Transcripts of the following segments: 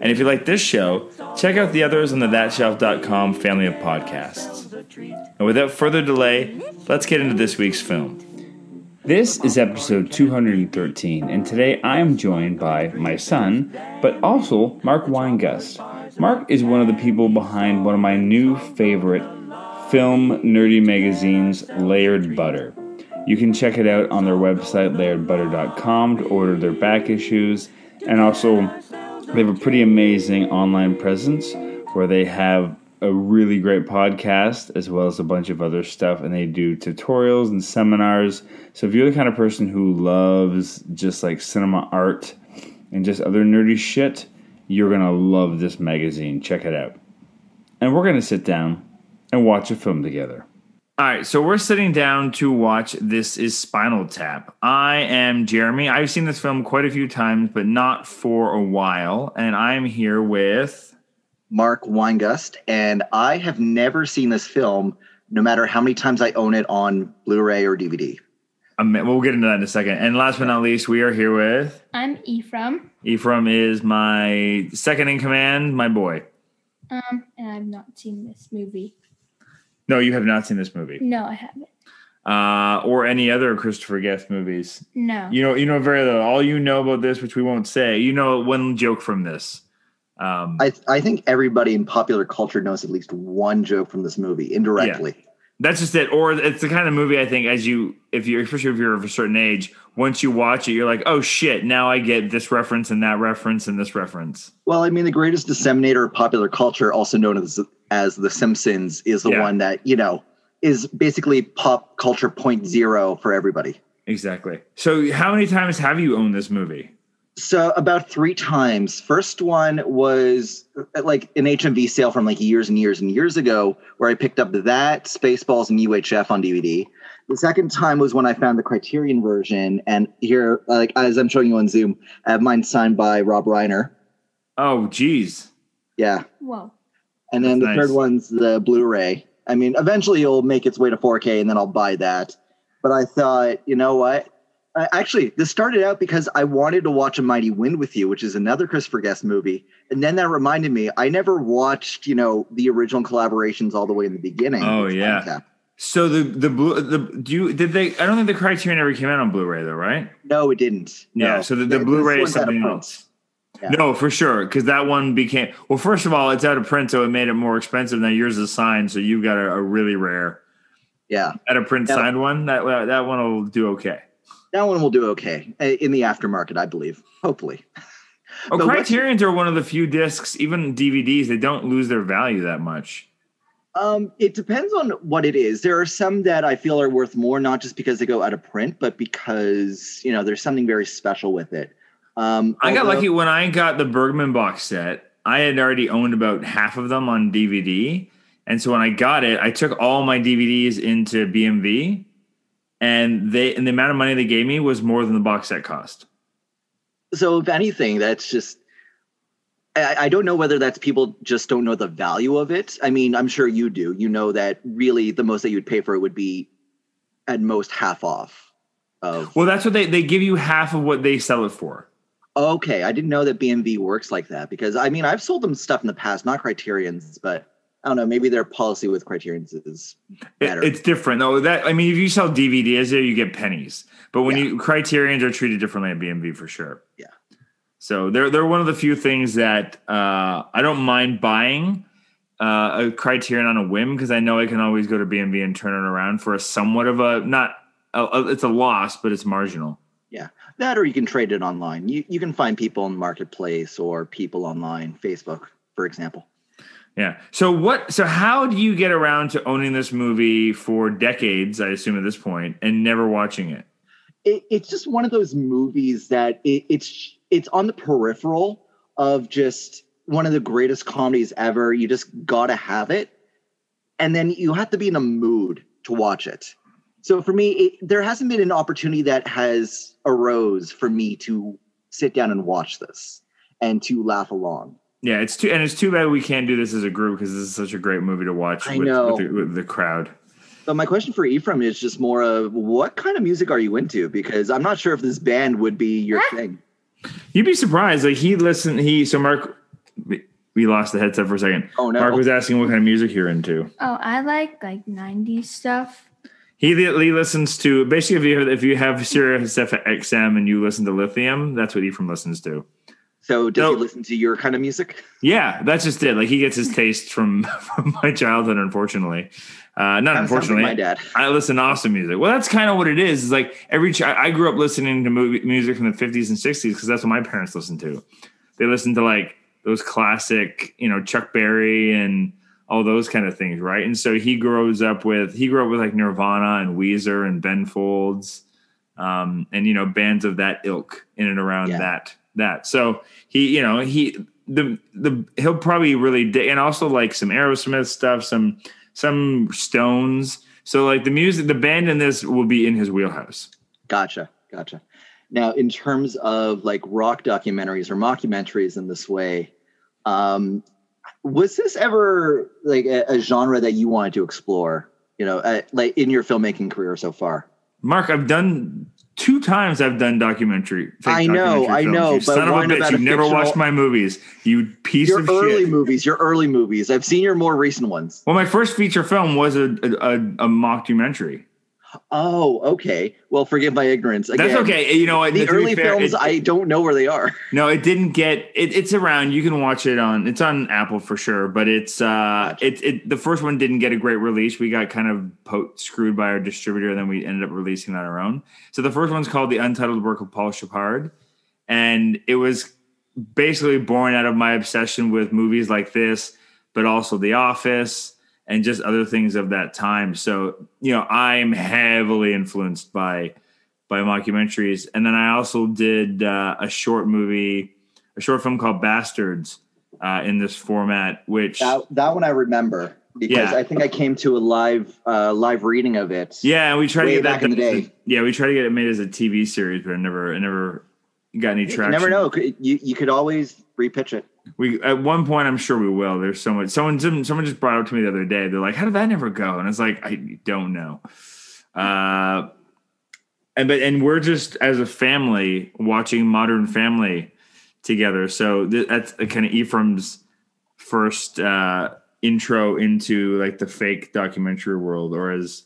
And if you like this show, check out the others on the thatshelf.com family of podcasts. And without further delay, let's get into this week's film. This is episode 213, and today I am joined by my son, but also Mark Weingust. Mark is one of the people behind one of my new favorite film nerdy magazines, Layered Butter. You can check it out on their website, layeredbutter.com, to order their back issues, and also they have a pretty amazing online presence where they have a really great podcast as well as a bunch of other stuff and they do tutorials and seminars. So if you're the kind of person who loves just like cinema art and just other nerdy shit you're gonna love this magazine. Check it out. And we're gonna sit down and watch a film together all right, so we're sitting down to watch This is Spinal Tap. I am Jeremy. I've seen this film quite a few times, but not for a while. And I'm here with Mark Weingust, and I have never seen this film, no matter how many times I own it on Blu-ray or DVD. Um, we'll get into that in a second. And last but not least, we are here with I'm Ephraim. Ephraim is my second in command, my boy. Um, and I've not seen this movie. No, you have not seen this movie, No, I haven't. uh, or any other Christopher Guest movies. No. You know, you know very little. All you know about this, which we won't say, you know one joke from this. Um, I I think everybody in popular culture knows at least one joke from this movie indirectly. That's just it. Or it's the kind of movie I think as you if you're especially if you're of a certain age, once you watch it, you're like, oh shit, now I get this reference and that reference and this reference. Well, I mean, the greatest disseminator of popular culture, also known as as The Simpsons, is the Yeah. one that you know is basically pop culture point zero for everybody. Exactly. So how many times have you owned this movie? So about three times. First one was uh, like an HMV sale from like years and years and years ago, where I picked up that Spaceballs and UHF on DVD. The second time was when I found the Criterion version, and here, like as I'm showing you on Zoom, I have mine signed by Rob Reiner. Oh geez. Yeah, Whoa. And then That's the nice. third one's the Blu-ray. I mean, eventually it'll make its way to 4K, and then I'll buy that. But I thought, you know what? I, actually, this started out because I wanted to watch A Mighty Wind with You, which is another Christopher Guest movie, and then that reminded me I never watched, you know, the original collaborations all the way in the beginning. Oh, yeah. Tap. So the the blue the do you did they I don't think the Criterion ever came out on Blu-ray though, right? No, it didn't. No. Yeah. So the, the This Blu-ray is something else. Yeah. No, for sure, because that one became well. First of all, it's out of print, so it made it more expensive. Now yours is signed, so you've got a, a really rare Yeah, out of print Yeah. signed one. That that one will do okay. that one will do okay uh, in the aftermarket, I believe. Hopefully. Oh, But Criterion's are one of the few discs, even DVDs, they don't lose their value that much. Um, it depends on what it is. There are some that I feel are worth more, not just because they go out of print, but because you know there's something very special with it. Um, I got although- lucky when I got the Bergman box set. I had already owned about half of them on DVD, and so when I got it, I took all my DVDs into BMV, and they and the amount of money they gave me was more than the box set cost. So, if anything, that's just. I, I don't know whether that's people just don't know the value of it. I mean, I'm sure you do. You know that really the most that you'd pay for it would be at most half off. Of Well, that's what they they give you half of what they sell it for. Okay, I didn't know that BMV works like that because I mean I've sold them stuff in the past, not Criterion's, but I don't know. Maybe their policy with Criterion's is It- better. it's different though. That I mean, if you sell DVDs there, you get pennies. But when Yeah. you Criterions are treated differently at BMV for sure. Yeah. So they're they're one of the few things that uh, I don't mind buying uh, a Criterion on a whim because I know I can always go to BMV and turn it around for a somewhat of a not a, a- it's a loss, but it's marginal. That or you can trade it online. You you can find people in marketplace or people online, Facebook, for example. Yeah. So what? So how do you get around to owning this movie for decades? I assume at this point, and never watching it. It, it's just one of those movies that it, it's it's on the peripheral of just one of the greatest comedies ever. You just gotta have it, and then you have to be in a mood to watch it. So for me, it, there hasn't been an opportunity that has arose for me to sit down and watch this and to laugh along. Yeah, it's too and it's too bad we can't do this as a group because this is such a great movie to watch I with, know. with, the, with the crowd. But my question for Ephraim is just more of what kind of music are you into? Because I'm not sure if this band would be your thing. You'd be surprised. Like he listened. He so Mark. we- We lost the headset for a second. Oh, no. Mark was asking what kind of music you're into. Oh, I like like 90s stuff. He, he listens to basically if you if you have Sirius XM and you listen to Lithium, that's what Ephraim listens to. So does No. he listen to your kind of music? Yeah, that's just it. Like he gets his taste from, from my childhood, unfortunately. Uh, not Kinda like unfortunately. my dad. I listen to awesome music. Well, that's kind of what it is. Is like every ch- I grew up listening to movie, music from the 50s and 60s because that's what my parents listened to. They listened to like those classic, you know, Chuck Berry and all those kind of things, right? And so he grows up with he grew up with like Nirvana and Weezer and Ben Folds, um, and you know bands of that ilk in and around Yeah. that that. So he, you know, he the the he'll probably really dig, and also like some Aerosmith stuff, some some Stones. So like the music, the band in this will be in his wheelhouse. Gotcha, gotcha. Now, in terms of like rock documentaries or mockumentaries in this way, um, was this ever like a, a genre that you wanted to explore? You know, uh, like in your filmmaking career so far? Mark, I've done two times. I've done documentary. I know, documentary I films. know, You but son of a bitch! You never fictional- watched my movies. You piece Your of early shit. movies, your early movies. I've seen your more recent ones. Well, my first feature film was a, a, a mockumentary. Oh, okay. Well, forgive my ignorance. Again, That's okay. You know what? The early fair, films, it- I don't know where they are. No, it didn't get. It, it's around. You can watch it on. It's on Apple for sure. But it's uh, it it the first one didn't get a great release. We got kind of po- screwed by our distributor, and then we ended up releasing on our own. So the first one's called the Untitled Work of Paul Shepard, and it was basically born out of my obsession with movies like this, but also The Office and just other things of that time. So you know, I'm heavily influenced by by mockumentaries. And then I also did uh, a short movie, a short film called Bastards uh, in this format, which That, that one I remember because Yeah. I think I came to a live uh, live reading of it. yeah, we tried to get that back in the day. yeah, we tried to get it made as a TV series, but it never, I never got any You traction. never know. You you could always repitch it. We at one point, I'm sure we will. There's so much. Someone, someone just brought up to me the other day. They're like, "How did that never go?" And it's like, I don't know. Uh, and but and we're just as a family watching Modern Family together. So th- that's kind of Ephraim's first uh, intro into like the fake documentary world, or as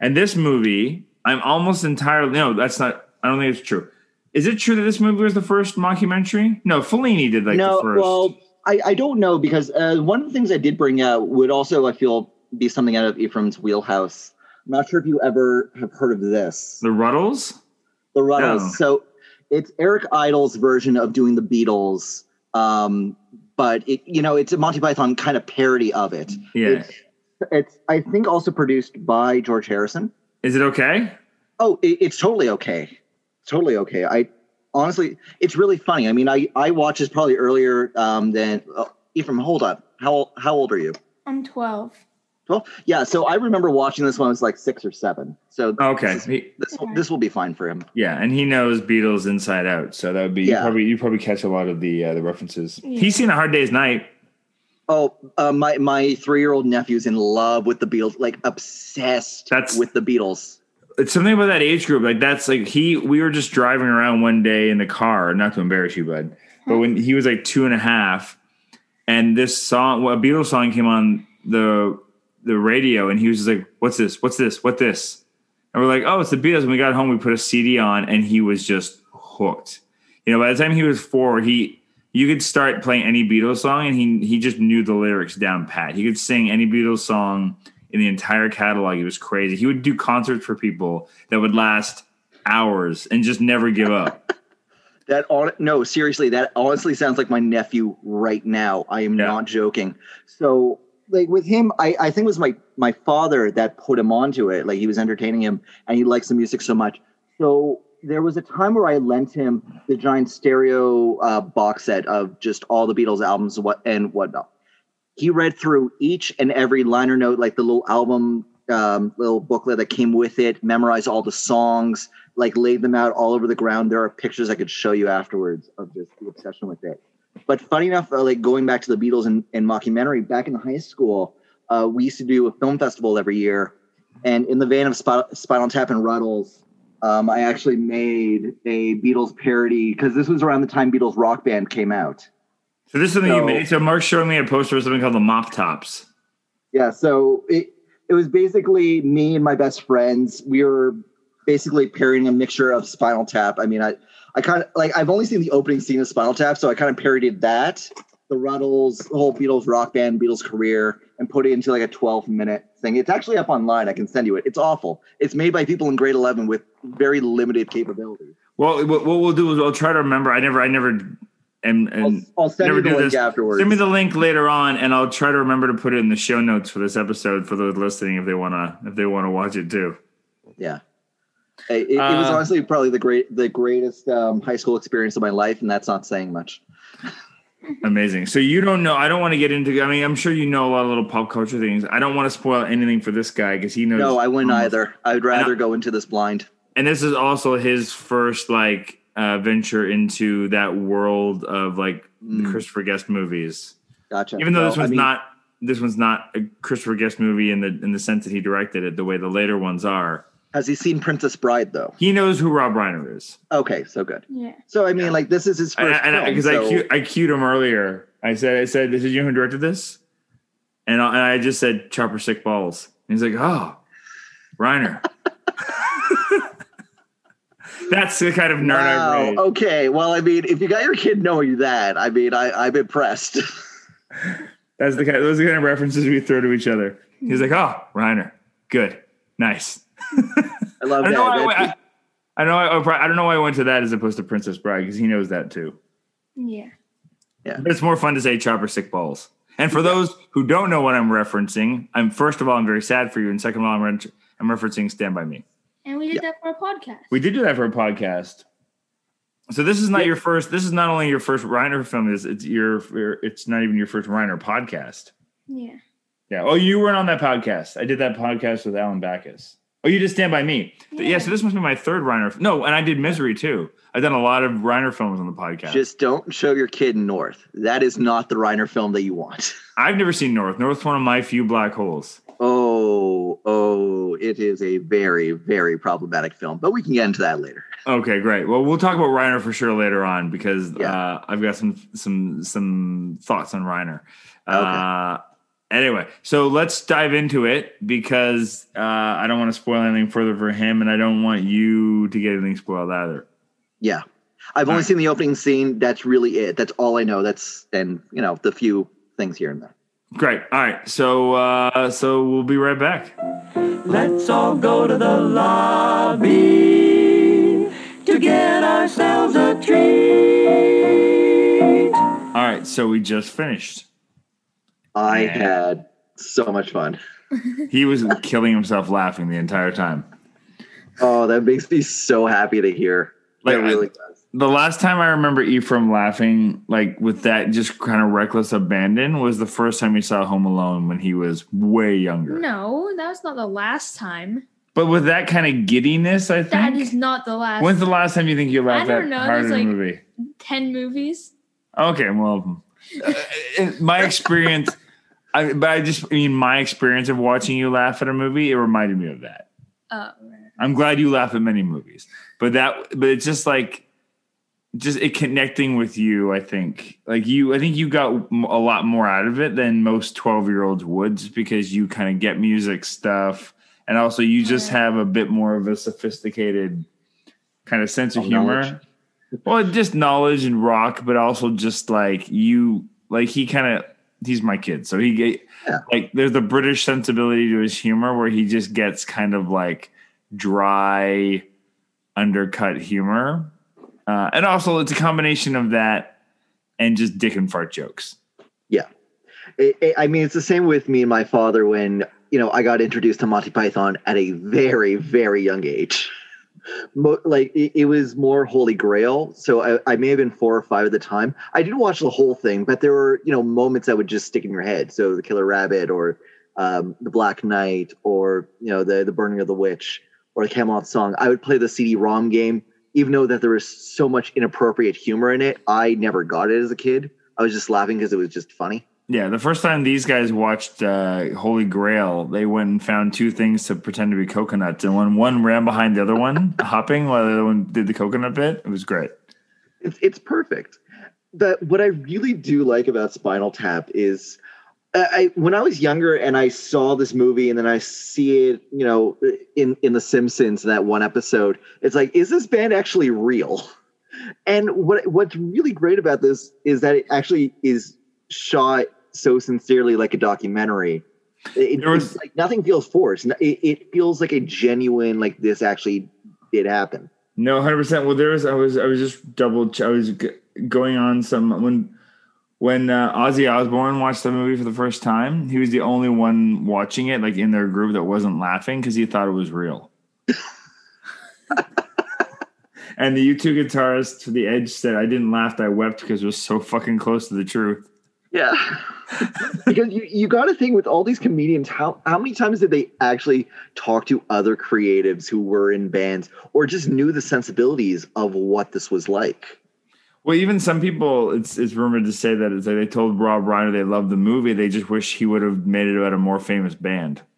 and this movie, I'm almost entirely no. That's not. I don't think it's true. Is it true that this movie was the first mockumentary? No, Fellini did like no, the first. well, I, I don't know because uh, one of the things I did bring out would also I feel be something out of Ephraim's wheelhouse. I'm not sure if you ever have heard of this, the Rutles. the Rutles. No. So it's Eric Idle's version of doing the Beatles, um, but it you know it's a Monty Python kind of parody of it. Yeah. It's, it's I think also produced by George Harrison. Is it okay? Oh, it, it's totally okay. Totally okay. I honestly, it's really funny. I mean, I I watched this probably earlier um, than oh, Ephraim. Hold on. How how old are you? I'm 12. Well, yeah. So I remember watching this when I was like six or seven. So Okay. this, He- this will- this will be fine for him. yeah, and he knows Beatles inside out, so that would be you Yeah. probably you probably catch a lot of the uh, the references. Yeah. He's seen a Hard Day's Night. Oh, uh, my my three year old nephew's in love with the Beatles, like obsessed That's- with the Beatles. It's something about that age group. Like that's like he. We were just driving around one day in the car. Not to embarrass you, bud, but when he was like two and a half, and this song, a Beatles song came on the the radio, and he was just like, "What's this? What's this? What this?" And we're like, "Oh, it's the Beatles." When we got home, we put a CD on, and he was just hooked. You know, by the time he was four, he you could start playing any Beatles song, and he he just knew the lyrics down pat. He could sing any Beatles song in the entire catalog. It was crazy. He would do concerts for people that would last hours and just never give up. That on no, seriously, that honestly sounds like my nephew right now. I am Yeah. not joking. So like with him, I, I think it was my my father that put him onto it. Like he was entertaining him and he likes the music so much. So there was a time where I lent him the giant stereo uh, box set of just all the Beatles albums what and whatnot. He read through each and every liner note, like the little album um, little booklet that came with it, memorized all the songs, like laid them out all over the ground. There are pictures I could show you afterwards of just the obsession with it. But funny enough, uh, like going back to the Beatles and, and mockumentary, back in high school, uh, we used to do a film festival every year. And in the vein of Sp- Spinal Tap and Rutles, um, I actually made a Beatles parody because this was around the time Beatles Rock Band came out. So this is something you made. So Mark showed me a poster of something called the Mop Tops. Yeah, so it it was basically me and my best friends. We were basically parodying a mixture of Spinal Tap. I mean, I I kind of like I've only seen the opening scene of Spinal Tap, so I kind of parodied that, the Rutles, the whole Beatles rock band, Beatles career, and put it into like a 12 minute thing. It's actually up online. I can send you it. It's awful. It's made by people in grade 11 with very limited capabilities. Well, what, what we'll do is we'll try to remember. I never, I never, and I'll, and I'll send never you the link this. afterwards. Send me the link later on, and I'll try to remember to put it in the show notes for this episode for those listening if they wanna if they wanna watch it too. Yeah. It, it, it was Uh, honestly probably the great, the greatest um, high school experience of my life, and that's not saying much. Amazing. So you don't know. I don't want to get into. I mean, I'm sure you know a lot of little pop culture things. I don't want to spoil anything for this guy because he knows. No, I wouldn't almost- either. I would rather go into this blind. And this is also his first like uh, venture into that world of like the Mm. Christopher Guest movies. Gotcha. Even though Well, this I mean, not this one's not a Christopher Guest movie in the in the sense that he directed it the way the later ones are. Has he seen Princess Bride though? He knows who Rob Reiner is. Okay, so good. Yeah. So I mean, like this is his And first because film. because so- I, cued, I cued him earlier. I said I said this is you who directed this, and I, and I just said chopper sick balls. And he's like, oh, Reiner. That's the kind of nerd I wow. raised. Okay. Well, I mean, if you got your kid knowing that, I mean, I, I'm impressed. That's the kind. Those are the kind of references we throw to each other. He's like, oh, Reiner, good, nice. I love I that. know. I, went- I, I know. I, I don't know why I went to that as opposed to Princess Bride because he knows that too. Yeah. Yeah. But it's more fun to say chopper sick balls. And for those who don't know what I'm referencing, I'm first of all I'm very sad for you, and second of all I'm, re- I'm referencing Stand by Me. And we did that for a podcast. We did do that for a podcast. So this is not your first. This is not only your first Reiner film. It's it's your. your- It's not even your first Reiner podcast. yeah. Yeah. Oh, you weren't on that podcast. I did that podcast with Alan Backus. Oh, you did Stand by Me. Yeah. Yeah. so this must be my third Reiner. No, and I did Misery too. I've done a lot of Reiner films on the podcast. Just don't show your kid North. That is not the Reiner film that you want. I've never seen North. North's one of my few black holes. Oh, oh, it is a very, very problematic film, but we can get into that later. Okay, great. Well, we'll talk about Reiner for sure later on because Yeah. uh, I've got some some some thoughts on Reiner. Uh, anyway, so let's dive into it because uh, I don't want to spoil anything further for him, and I don't want you to get anything spoiled either. Yeah. I've only seen the opening scene. That's really it. That's all I know. That's, and, you know, the few things here and there. Great. All right. So uh, so we'll be right back. Let's all go to the lobby to get ourselves a treat. All right. So we just finished. I Yeah. had so much fun. He was killing himself laughing the entire time. Oh, that makes me so happy to hear. Like, it really does. The last time I remember Ephraim laughing, like with that just kind of reckless abandon, was the first time he saw Home Alone when he was way younger. No, that was not the last time. But with that kind of giddiness, I think. That is not the last. When's the last time you think you laughed at know, hard in there's a like- movie? ten movies? Okay, well, uh, in my experience, I, but I just I mean my experience of watching you laugh at a movie, it reminded me of that. Oh, I'm glad you laugh at many movies, but that, but it's just like, just it connecting with you. I think, like you, I think you got a lot more out of it than most 12 year olds would, just because you kind of get music stuff, and also you just Yeah. have a bit more of a sophisticated kind of sense of Oh, humor. knowledge. Well, just knowledge and rock, but also just like you, like he kind of, he's my kid, so he get Yeah. like there's a British sensibility to his humor where he just gets kind of like dry, undercut humor, uh, and also it's a combination of that and just dick and fart jokes. Yeah. It, it- I mean, it's the same with me and my father when, you know, I got introduced to Monty Python at a very, very young age. Mo- like, it, it was more Holy Grail. So I, I may have been four or five at the time. I didn't watch the whole thing, but there were, you know, moments that would just stick in your head. So The Killer Rabbit or um, The Black Knight or, you know, the, the Burning of the Witch or the Camelot song. I would play the CD-ROM game, even though that there was so much inappropriate humor in it. I never got it as a kid. I was just laughing because it was just funny. Yeah, the first time these guys watched uh, Holy Grail, they went and found two things to pretend to be coconuts, and when one ran behind the other one, hopping while the other one did the coconut bit, it was great. It's it's perfect. But what I really do like about Spinal Tap is, I, when I was younger and I saw this movie and then I see it, you know, in in The Simpsons that one episode, it's like, is this band actually real? And what what's really great about this is that it actually is shot so sincerely like a documentary. It, was- it's like nothing feels forced. It, it feels like a genuine, like this actually did happen. No, hundred percent. Well, there was I was I was just double. I was g- going on some when when uh, Ozzy Osbourne watched the movie for the first time. He was the only one watching it, like in their group, that wasn't laughing because he thought it was real. and the U2 guitarist to the Edge said, "I didn't laugh. I wept because it was so fucking close to the truth." Yeah. because you, you got to think with all these comedians, how, how many times did they actually talk to other creatives who were in bands or just knew the sensibilities of what this was like? Well, even some people, it's it's rumored to say that it's like they told Rob Reiner they loved the movie. They just wish he would have made it about a more famous band.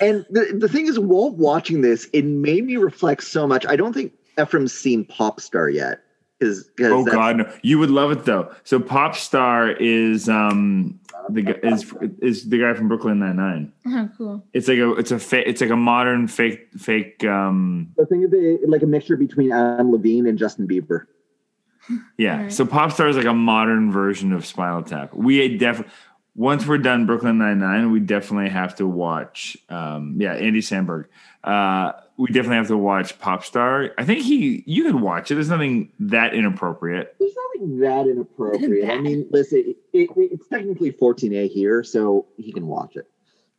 And the, the thing is, while watching this, it made me reflect so much. I don't think Ephraim's seen Popstar yet. Because Oh God, no! You would love it though. So pop star is um the guy is is the guy from Brooklyn Nine Nine. Oh, cool. It's like a it's a fa- it's like a modern fake fake um The thing of it, like a mixture between Adam Levine and Justin Bieber. yeah. Alright. So pop star is like a modern version of Spinal Tap. We definitely once we're done Brooklyn Nine Nine, we definitely have to watch um yeah Andy Samberg. Uh, we definitely have to watch Pop Star. I think he you could watch it. There's nothing that inappropriate. There's nothing that inappropriate. I mean, listen, it, it, it's technically 14A here, so he can watch it.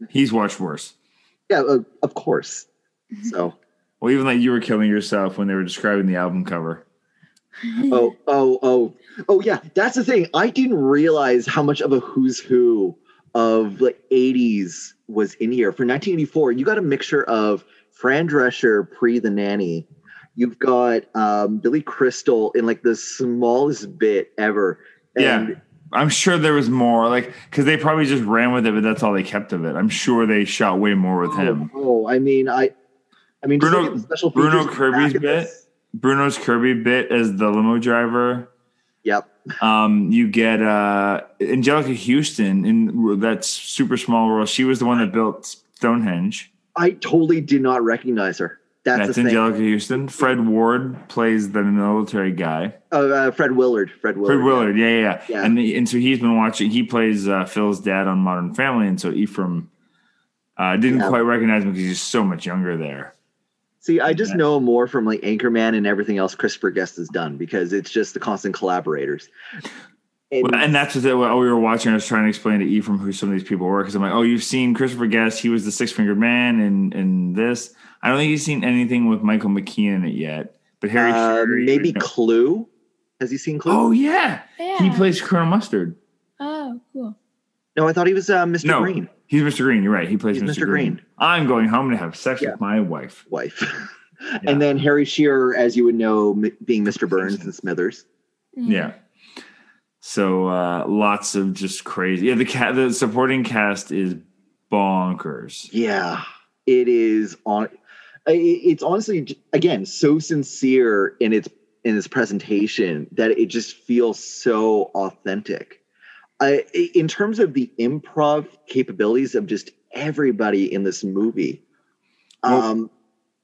He's watched worse. Yeah, uh, of course. So, Well, even like you were killing yourself when they were describing the album cover. oh, oh, oh, oh, yeah. That's the thing. I didn't realize how much of a who's who of like 80s was in here. For 1984, you got a mixture of Fran Drescher pre The Nanny. You've got um, Billy Crystal in like the smallest bit ever. Yeah. I'm sure there was more, like because they probably just ran with it, but that's all they kept of it. I'm sure they shot way more with him. Oh, I mean, I, I mean, Bruno- look at the special Bruno Kirby's bit? this. Bruno's Kirby bit as the limo driver. Yep. Um, you get uh, Anjelica Huston in that super small role. She was the one that built Stonehenge. I totally did not recognize her. That's, That's. Anjelica Huston. Fred Ward plays the military guy. Oh, uh, Fred Willard. Fred Willard. Fred Willard, yeah, yeah, yeah. Yeah. And and so he's been watching. He plays uh, Phil's dad on Modern Family, and so Ephraim uh, didn't Yeah. quite recognize him because he's so much younger there. See, I just know more from like Anchorman and everything else Christopher Guest has done because it's just the constant collaborators. And, Well, and that's what, what we were watching. I was trying to explain to Ephraim who some of these people were because I'm like, oh, you've seen Christopher Guest. He was the Six Fingered Man and and this. I don't think he's seen anything with Michael McKean in it yet. But Harry, uh, Shearer, maybe you know- Clue. Has he seen Clue? Oh yeah. Yeah. he plays Colonel Mustard. Oh, cool. no, I thought he was uh, Mr. No, Green he's Mr. Green. You're right. He plays He's Mr. Mr. Green. Green. I'm going home to have sex Yeah. with my wife. wife. And then Harry Shearer, as you would know, m- being Mr. Burns and Smithers. Yeah. So uh, lots of just crazy. Yeah, the ca- the supporting cast is bonkers. Yeah, it is on. It's honestly again so sincere in its in its presentation that it just feels so authentic. I, i- in terms of the improv capabilities of just everybody in this movie, Well, um,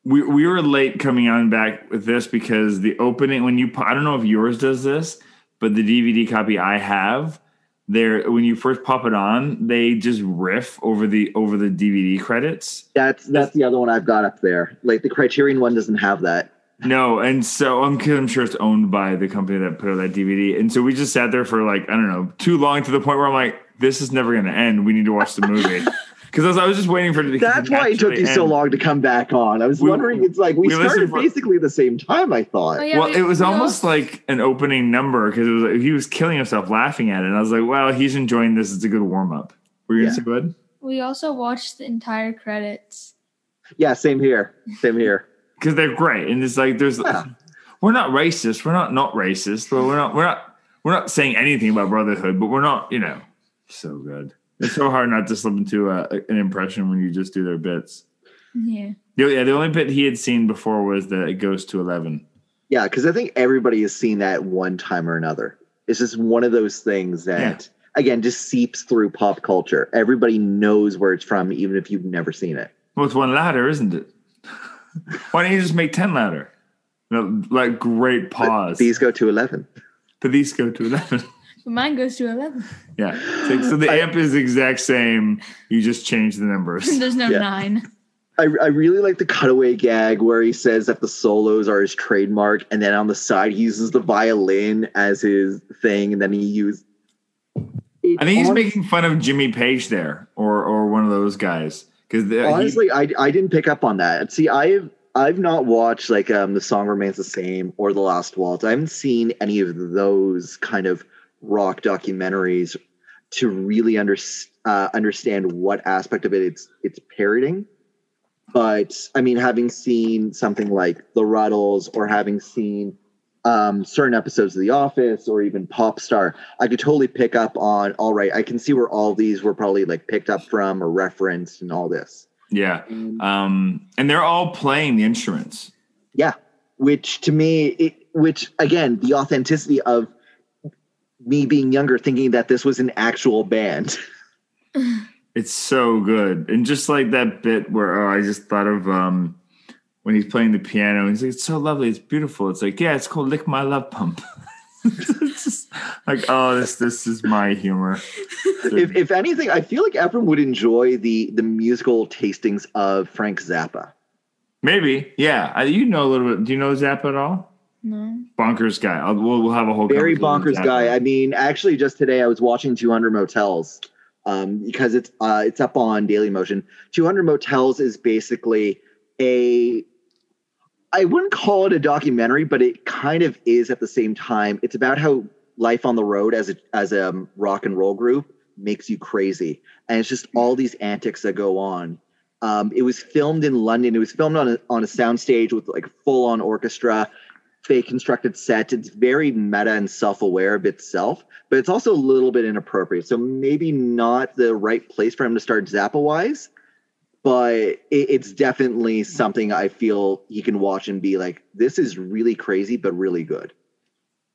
We we were late coming on back with this because the opening when you I don't know if yours does this, but the DVD copy I have, there when you first pop it on, they just riff over the over the DVD credits. That's that's the other one I've got up there. Like the Criterion one doesn't have that. No, and so I'm, I'm sure it's owned by the company that put out that DVD. And so we just sat there for like I don't know too long to the point where I'm like, this is never going to end. We need to watch the movie because I, was- I was just waiting for it to. That's why it took naturally you so long to come back on. I was We- wondering. It's like we, we started for- basically the same time. I thought. Oh, yeah, well, we- it was we almost also- like an opening number because it was like, he was killing himself laughing at it. And I was like, well, he's enjoying this. It's a good warm up. Were you Yeah. gonna say good? We also watched the entire credits. Yeah, same here. Same here. Because they're great, and it's like there's Yeah. we're not racist. We're not not racist. But we're not we're not we're not saying anything about brotherhood. But we're not you know so good. It's so hard not to slip into uh, a, an impression when you just do their bits. Yeah. Yeah, the only bit he had seen before was that it goes to 11. Yeah, because I think everybody has seen that one time or another. It's just one of those things that, yeah. again, just seeps through pop culture. Everybody knows where it's from, even if you've never seen it. Well, it's one ladder, isn't it? Why don't you just make 10 ladder? You know, like, great pause. But these go to 11. But these go to 11 mine goes to 11. yeah. So, so the amp is the exact same. You just change the numbers. There's no Yeah. nine. I, I really like the cutaway gag where he says that the solos are his trademark, and then on the side he uses the violin as his thing, and then he uses. I think he's making fun of Jimmy Page there, or or one of those guys. Because honestly I, I didn't pick up on that see i've i've not watched like um the song remains the same or the last waltz i haven't seen any of those kind of rock documentaries to really under, uh, understand what aspect of it it's it's parroting but i mean having seen something like the rutles or having seen um, certain episodes of The Office or even Pop Star, I could totally pick up on. All right, I can see where all these were probably like picked up from or referenced and all this. yeah, um, and they're all playing the instruments. Yeah, which to me, it, which again, the authenticity of me being younger, thinking that this was an actual band. It's so good, and just like that bit where oh, I just thought of um, when he's playing the piano, he's like, "It's so lovely, it's beautiful." It's like, yeah, it's called "Lick My Love Pump." it's just like, oh, this this is my humor. if, if anything, I feel like everyone would enjoy the the musical tastings of Frank Zappa. Maybe, yeah. You know a little bit. Do you know Zappa at all? No. Bonkers guy. I'll, we'll, we'll have a whole Very bonkers guy. Zappa. I mean, actually, just today I was watching 200 Motels um, because it's uh, it's up on Daily Motion. 200 Motels is basically a I wouldn't call it a documentary, but it kind of is at the same time. It's about how life on the road as a as a rock and roll group makes you crazy, and it's just all these antics that go on. Um, it was filmed in London. It was filmed on a on a soundstage with like full on orchestra, fake constructed set. It's very meta and self aware of itself, but it's also a little bit inappropriate. So maybe not the right place for him to start Zappa wise but it, it's definitely something I feel he can watch and be like, this is really crazy, but really good.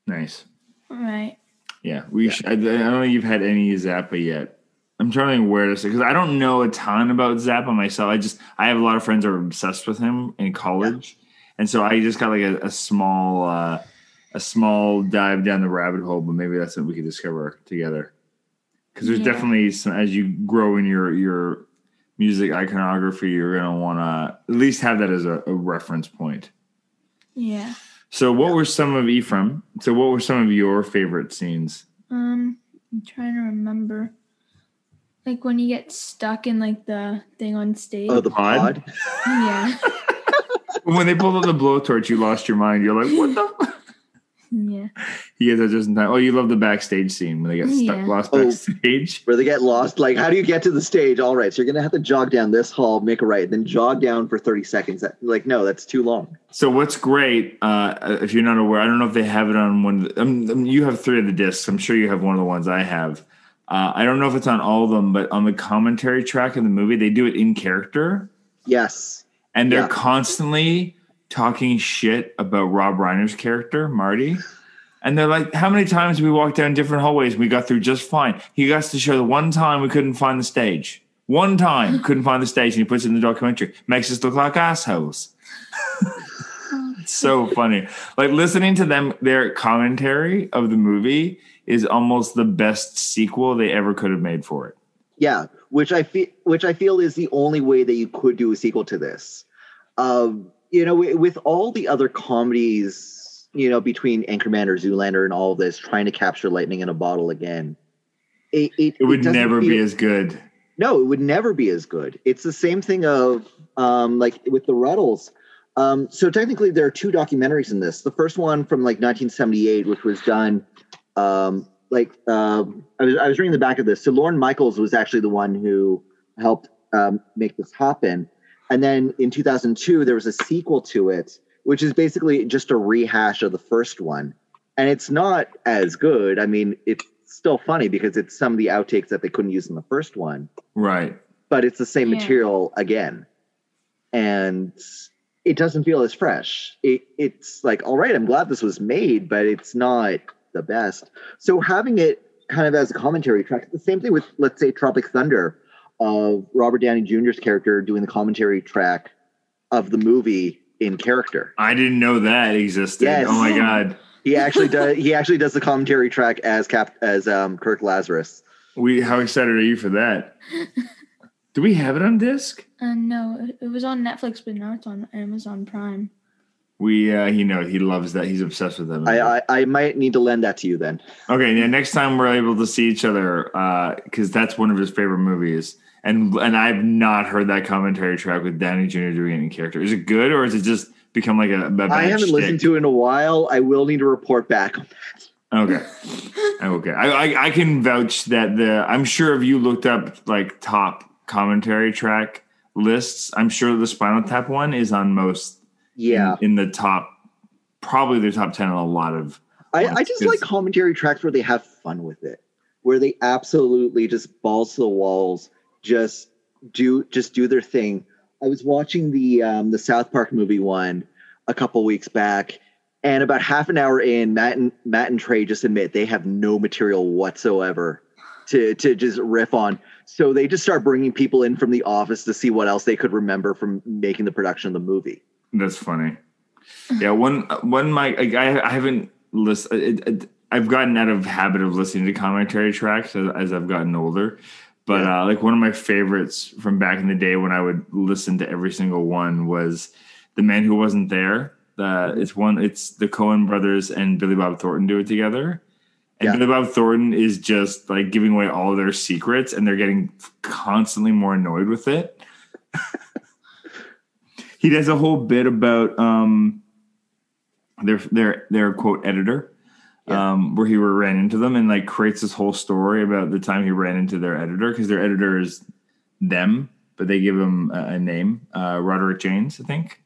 Nice. All right. Yeah, we. Should, I, I don't know if you've had any Zappa yet. I'm trying to think where to say because I don't know a ton about Zappa myself. I just I have a lot of friends who are obsessed with him in college, and so I just got like a, a small uh, a small dive down the rabbit hole. But maybe that's something we could discover together. Because there's Yeah. definitely some as you grow in your your music iconography, you're gonna want to at least have that as a, a reference point. Yeah. So, what were some of Ephraim? So, what were some of your favorite scenes? Um, I'm trying to remember. Like when you get stuck in like the thing on stage. Oh, the Pod? pod. yeah. When they pulled out the blowtorch, you lost your mind. You're like, what the? Yeah. He gets that just in time. Oh, you love the backstage scene when they get stuck, Yeah. lost Oh. backstage. Where they get lost. Like, how do you get to the stage? All right, so you're gonna have to jog down this hall, make a right, then jog down for 30 seconds. Like, no, that's too long. So, what's great, uh, if you're not aware, I don't know if they have it on one. Of the, um, um, you have three of the discs. I'm sure you have one of the ones I have. Uh, I don't know if it's on all of them, but on the commentary track in the movie, they do it in character. Yes. And they're Yeah. constantly talking shit about Rob Reiner's character, Marty. And they're like, how many times we walked down different hallways and we got through just fine? He got to show the one time we couldn't find the stage. One time couldn't find the stage, and he puts it in the documentary. Makes us look like assholes. it's so funny. Like listening to them, their commentary of the movie is almost the best sequel they ever could have made for it. Yeah, which I feel which I feel is the only way that you could do a sequel to this. Um, you know, with, all the other comedies, you know, between Anchorman or Zoolander and all this, trying to capture lightning in a bottle again, it it, It would doesn't never be as good. no, it would never be as good. It's the same thing of um, like with the Rutles. Um, so technically, there are two documentaries in this. The first one from like 1978, which was done um, like um, I was I was reading the back of this. So Lorne Michaels was actually the one who helped um, make this happen. And then in 2002, there was a sequel to it, which is basically just a rehash of the first one. And it's not as good. I mean, it's still funny because it's some of the outtakes that they couldn't use in the first one Right. but it's the same Yeah. material again and it doesn't feel as fresh it, it's like all right i'm glad this was made but it's not the best so having it kind of as a commentary track the same thing with let's say tropic thunder of robert downey jr's character doing the commentary track of the movie in character I didn't know that existed. Yes. Oh my god. he actually does he actually does the commentary track as cap as um kirk lazarus We how excited are you for that? Do we have it on disc? Uh, no, it, it was on Netflix, but now it's on Amazon Prime. We uh he know he loves that. He's obsessed with that. movie. I, I i might need to lend that to you then Okay, yeah. Next time we're able to see each other, because that's one of his favorite movies, and and I've not heard that commentary track with Downey Jr. doing any character. Is it good or is it just become like a? a bad I haven't listened to it in a while. I will need to report back. Okay, okay. I, I I can vouch that the. I'm sure if you looked up like top commentary track lists, I'm sure the Spinal Tap one is on most. Yeah, in, in the top, probably the top ten in a lot of. I, I just like commentary tracks where they have fun with it, where they absolutely just balls to the walls, just do just do their thing. I was watching the um, the South Park movie one a couple weeks back, and about half an hour in, Matt and Matt and Trey just admit they have no material whatsoever to to just riff on. So they just start bringing people in from the office to see what else they could remember from making the production of the movie. That's funny. Yeah, one one my I, I haven't listened. I've gotten out of habit of listening to commentary tracks as, as I've gotten older. But Yeah. uh, like one of my favorites from back in the day when I would listen to every single one was "The Man Who Wasn't There." Uh, it's one. It's the Coen brothers and Billy Bob Thornton do it together. And Yeah. Billy Bob Thornton is just like giving away all their secrets, and they're getting constantly more annoyed with it. he does a whole bit about um, their their their quote editor, Yeah. um, where he ran into them and like creates this whole story about the time he ran into their editor because their editor is them, but they give him a, a name, uh, Roderick Jaynes, I think.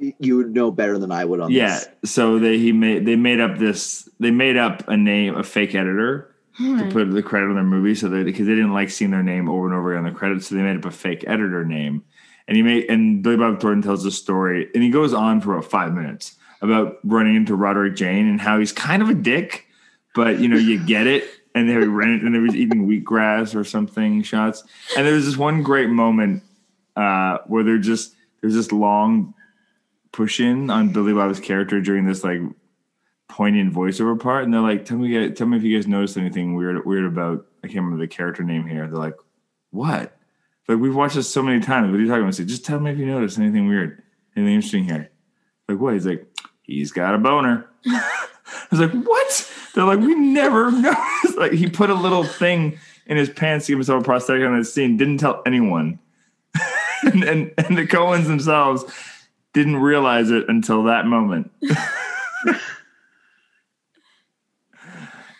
Y- You would know better than I would on this. Yeah, this. so they he made they made up this they made up a name a fake editor to Hmm. put the credit on their movie so that because they didn't like seeing their name over and over again on the credits, so they made up a fake editor name. And he made and Billy Bob Thornton tells a story, and he goes on for about five minutes about running into Roderick Jane and how he's kind of a dick, but you know you get it. And they ran and they was eating wheatgrass or something shots. And there was this one great moment uh, where they're just there's this long push in on Billy Bob's character during this like poignant voiceover part, and they're like, "Tell me, tell me if you guys noticed anything weird, weird about." I can't remember the character name here. They're like, "What?" Like we've watched this so many times. What are you talking about? Say, just tell me if you noticed anything weird, anything interesting here. Like what? He's like, he's got a boner. I was like, what? They're like, we never noticed. like he put a little thing in his pants to give himself a prosthetic on this scene. Didn't tell anyone. and, and and the Coens themselves didn't realize it until that moment.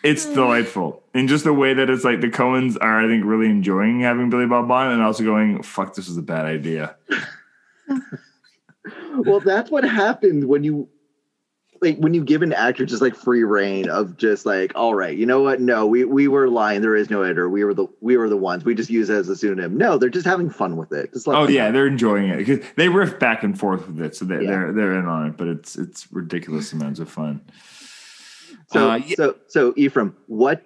it's delightful. In just the way that it's like the Coens are, I think, really enjoying having Billy Bob on and also going, fuck, this is a bad idea. Well, that's what happens when you like when you give an actor just like free reign of just like, all right, you know what? No, we we were lying. There is no editor. We were the we were the ones. We just use it as a pseudonym. No, they're just having fun with it. Just let Oh yeah, they're enjoying it because they riff back and forth with it, so they, Yeah. they're they're in on it. But it's it's ridiculous amounts of fun. So, Uh, yeah. so, so, Ephraim, what,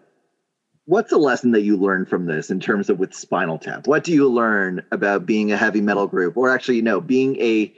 what's a lesson that you learned from this in terms of with Spinal Tap? What do you learn about being a heavy metal group, or actually, no, being a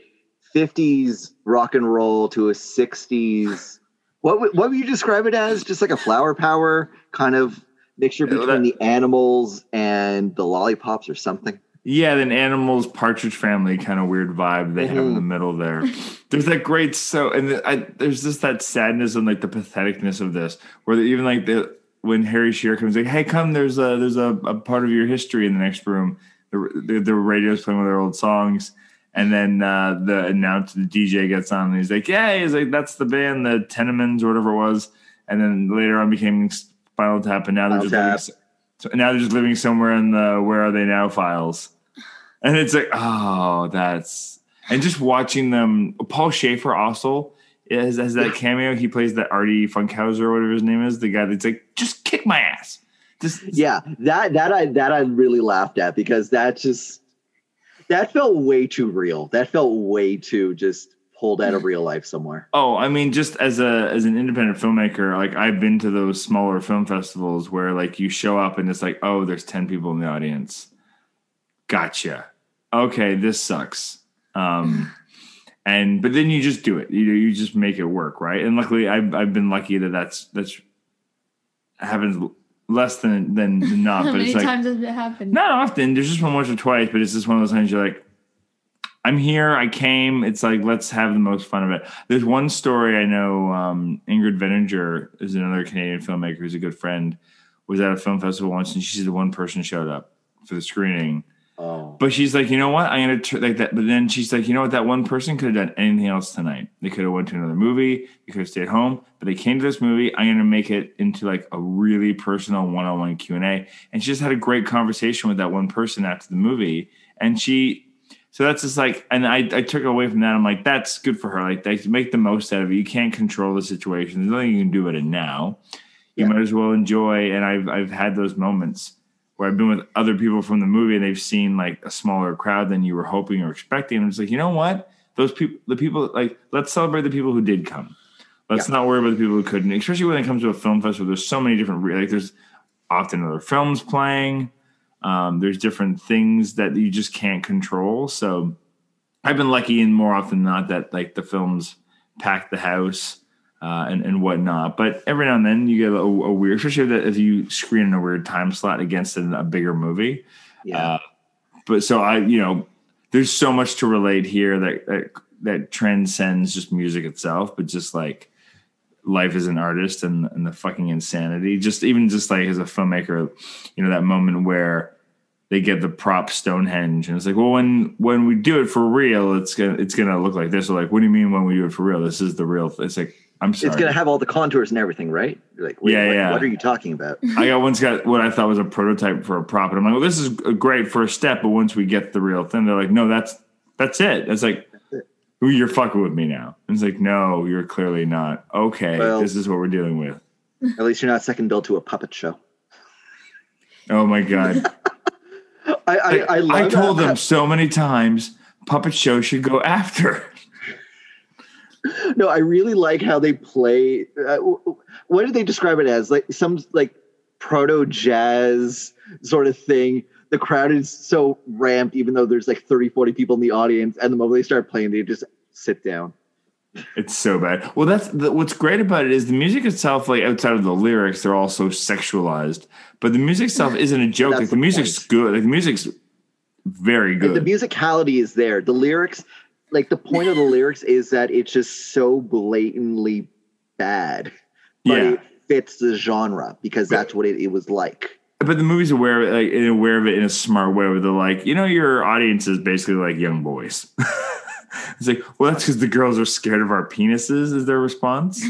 '50s rock and roll to a '60s What would- what would you describe it as? Just like a flower power kind of mixture Yeah, between that- the animals and the lollipops or something. Yeah, then animals, Partridge Family, kind of weird vibe they have in the Mhm. middle there. There's that great so, and the, I, there's just that sadness and like the patheticness of this, where even like the when Harry Shearer comes like, "Hey, come, there's a there's a, a part of your history in the next room." The the, the radio's playing one of their old songs, and then uh, the announcer, the DJ gets on, and he's like, "Yeah," he's like, "That's the band, the Tenements or whatever it was," and then later on became Spinal Tap, and now they're just living, so now they're just living somewhere in the Where Are They Now files. And it's like, oh, that's and just watching them. Paul Shaffer also is has that cameo. He plays that Artie Funkhauser or whatever his name is, the guy that's like, just kick my ass. Just Yeah, that that I that I really laughed at because that just that felt way too real. That felt way too just pulled out of real life somewhere. Oh, I mean, just as a as an independent filmmaker, like I've been to those smaller film festivals where like you show up and it's like, oh, there's ten people in the audience. Gotcha. Okay, this sucks. Um, and but then you just do it. You you just make it work, right? And luckily, I've I've been lucky that that's that's happens less than than, not. How but many it's like times has it happened? not often. There's just one once or twice, but it's just one of those times you're like, I'm here. I came. It's like let's have the most fun of it. There's one story I know. Um, Ingrid Veninger is another Canadian filmmaker who's a good friend. Was at a film festival once, and she said one person showed up for the screening. Oh, But she's like, you know what? I'm gonna tr- like that. But then she's like, you know what? That one person could have done anything else tonight. They could have went to another movie. They could have stayed home. But they came to this movie. I'm gonna make it into like a really personal one-on-one Q and A. And she just had a great conversation with that one person after the movie. And she, so that's just like, and I, I took away from that. I'm like, that's good for her. Like, they make the most out of it. You can't control the situation. There's nothing you can do about it now. You Yeah. might as well enjoy. And I've I've had those moments where I've been with other people from the movie and they've seen like a smaller crowd than you were hoping or expecting. And it's like, you know what? Those people, the people, like, let's celebrate the people who did come. Let's not worry about the people who couldn't, especially when it comes to a film festival. There's so many different, like, there's often other films playing. Um, there's different things that you just can't control. So I've been lucky and more often than not that like the films pack the house uh, and, and whatnot. But every now and then you get a, a weird, especially that if you screen in a weird time slot against a, a bigger movie. yeah. Uh, but so I, you know, there's so much to relate here that, that that transcends just music itself, but just like life as an artist and and the fucking insanity. Just even just like as a filmmaker, you know, that moment where they get the prop Stonehenge and it's like, well, when when we do it for real, it's gonna it's gonna look like this. Or like, what do you mean when we do it for real? This is the real. It's like I'm sorry. it's gonna have all the contours and everything, right? You're like, wait, Yeah, what, yeah. what are you talking about? I got once got what I thought was a prototype for a prop, and I'm like, well, this is a great first step, but once we get the real thing, they're like, no, that's that's it. It's like, who you're fucking with me now? And it's like, no, you're clearly not. Okay, Well- this is what we're dealing with. At least you're not second billed to a puppet show. Oh my god, I I, I, I told them so many times, puppet show should go after. no, I really like how they play. Uh, what did they describe it as? Like some like proto jazz sort of thing. The crowd is so ramped, even though there's like 30, 40 people in the audience. And the moment they start playing, they just sit down. It's so bad. Well, that's the, what's great about it is the music itself, like outside of the lyrics, they're all so sexualized. But the music itself isn't a joke. Like the the music's point. good. Like the music's very good. The musicality is there. The lyrics, like the point of the lyrics is that it's just so blatantly bad, but Yeah. it fits the genre because that's what it, it was like. but the movie's aware of it, like aware of it in a smart way where they're like, you know, your audience is basically like young boys. it's like, well, that's because the girls are scared of our penises, is their response.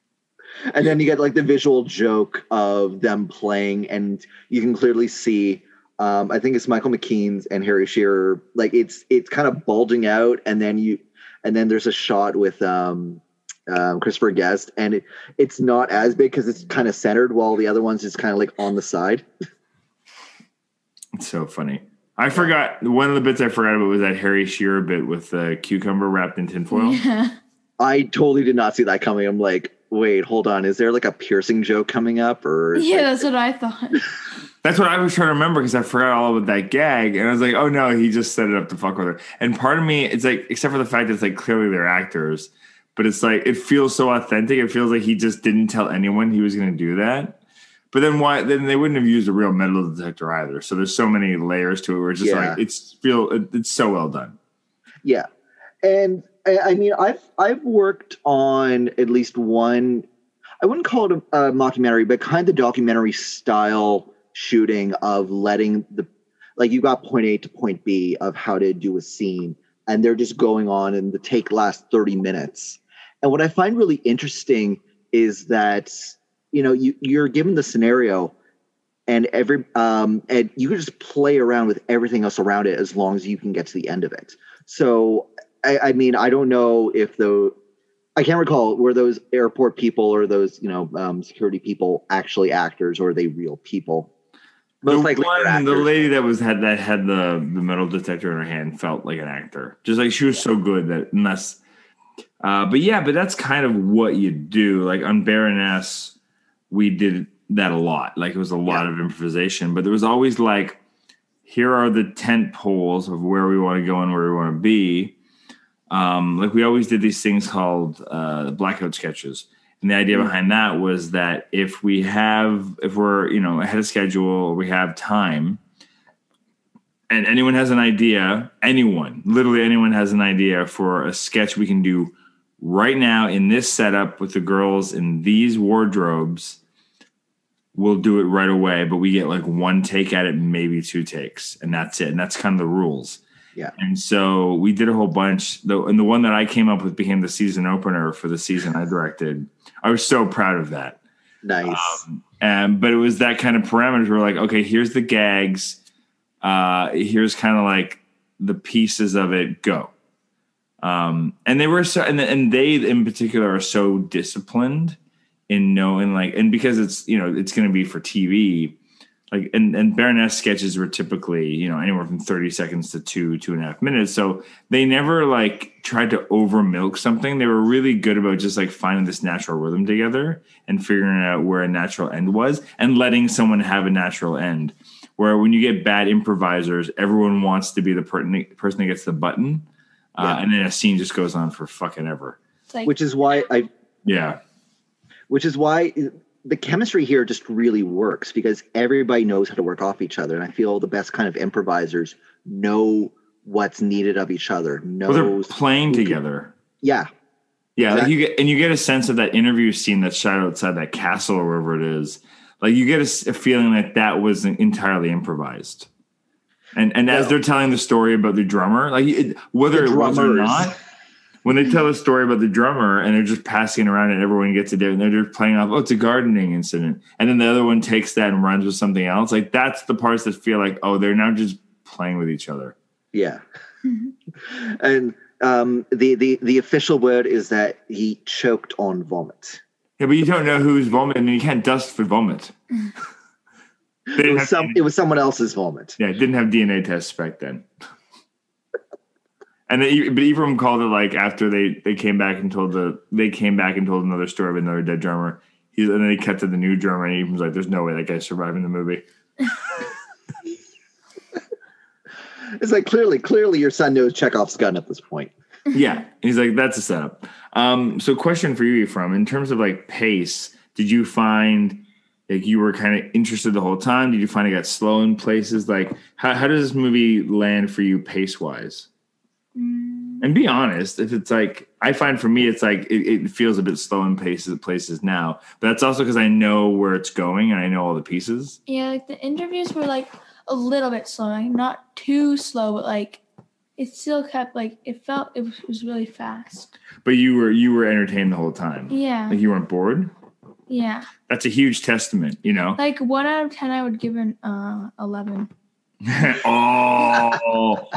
and then you get like the visual joke of them playing and you can clearly see um, i think it's michael mckean's and harry shearer like it's it's kind of bulging out and then you and then there's a shot with um, um, christopher guest and it, it's not as big because it's kind of centered while the other one's just kind of like on the side It's so funny. I forgot one of the bits I forgot about was that Harry Shearer bit with the cucumber wrapped in tinfoil. Yeah. i totally did not see that coming i'm like wait hold on is there like a piercing joke coming up or Yeah, that's what I thought. That's what I was trying to remember because I forgot all about that gag, and I was like, "Oh no, he just set it up to fuck with her." And part of me, it's like, except for the fact that it's like clearly they're actors, but it's like it feels so authentic. It feels like he just didn't tell anyone he was going to do that. But then why? Then they wouldn't have used a real metal detector either. So there's so many layers to it. Where it's just Yeah. like it's feel it, it's so well done. Yeah, and I, mean, I've I've worked on at least one. I wouldn't call it a, a mockumentary, but kind of documentary style shooting of letting the like you got point A to point B of how to do a scene, and they're just going on, and the take lasts thirty minutes. And what I find really interesting is that you know you you're given the scenario and every um and you can just play around with everything else around it as long as you can get to the end of it so i, I mean i don't know if the i can't recall were those airport people or those you know um, security people actually actors or are they real people most the likely one, the lady that was had that had the the metal detector in her hand felt like an actor. Just like she was so good that unless, uh, but yeah, but that's kind of what you do. Like on Baroness, we did that a lot. Like it was a lot of improvisation, but there was always like, here are the tent poles of where we want to go and where we want to be. Um, like we always did these things called uh, blackout sketches. And the idea behind that was that if we have, if we're, you know, ahead of schedule or we have time, and anyone has an idea, anyone, literally anyone has an idea for a sketch we can do right now in this setup with the girls in these wardrobes, we'll do it right away. But we get like one take at it, maybe two takes, and that's it. And that's kind of the rules. Yeah. And so we did a whole bunch. The, and the one that I came up with became the season opener for the season I directed. I was so proud of that. nice Um, but it was that kind of parameters. We're like, okay, here's the gags. Uh, here's kind of like the pieces of it. Go. Um, and they were so, and, and they in particular are so disciplined in knowing like, and because it's you know it's going to be for TV, like and and Baroness sketches were typically you know anywhere from thirty seconds to two two and a half minutes. So they never like tried to over milk something. They were really good about just like finding this natural rhythm together and figuring out where a natural end was and letting someone have a natural end. Where when you get bad improvisers, everyone wants to be the per- person that gets the button, uh, Yeah. and then a scene just goes on for fucking ever. Like which is why i Yeah, which is why the chemistry here just really works because everybody knows how to work off each other and i feel the best kind of improvisers know what's needed of each other well, they're playing together. yeah Yeah, like you get and you get a sense of that interview scene that's shot outside that castle or wherever it is. Like you get a feeling that that was entirely improvised. And and as they're telling the story about the drummer, like it, whether The it was or not, when they tell a story about the drummer and they're just passing it around and everyone gets it there and they're just playing off, oh, it's a gardening incident, and then the other one takes that and runs with something else. Like that's the parts that feel like oh, they're now just playing with each other. yeah and um the the the official word is that he choked on vomit Yeah, but you don't know who's vomiting. I mean, you can't dust for vomit. It was have some it was someone else's vomit Yeah, it didn't have DNA tests back then. And they, but Ephraim called it like after they they came back and told the they came back and told another story of another dead drummer. He's and then he cut to the new drummer and Ephraim's like, "There's no way that guy's surviving the movie." it's like clearly clearly your son knows chekhov's gun at this point yeah, and he's like, "That's a setup." Um, so, question for you, Ephraim, in terms of like pace, did you find like you were kind of interested the whole time? Did you find it got slow in places? Like, how how does this movie land for you pace wise? And be honest, if it's like I find for me, it's like it, it feels a bit slow in places places now. But that's also because I know where it's going and I know all the pieces. yeah, like the interviews were like a little bit slow, like not too slow, but like it still kept like it felt it was, it was really fast. But you were you were entertained the whole time. Yeah, Like you weren't bored. yeah. That's a huge testament, you know. Like one out of ten, I would give an uh eleven. oh,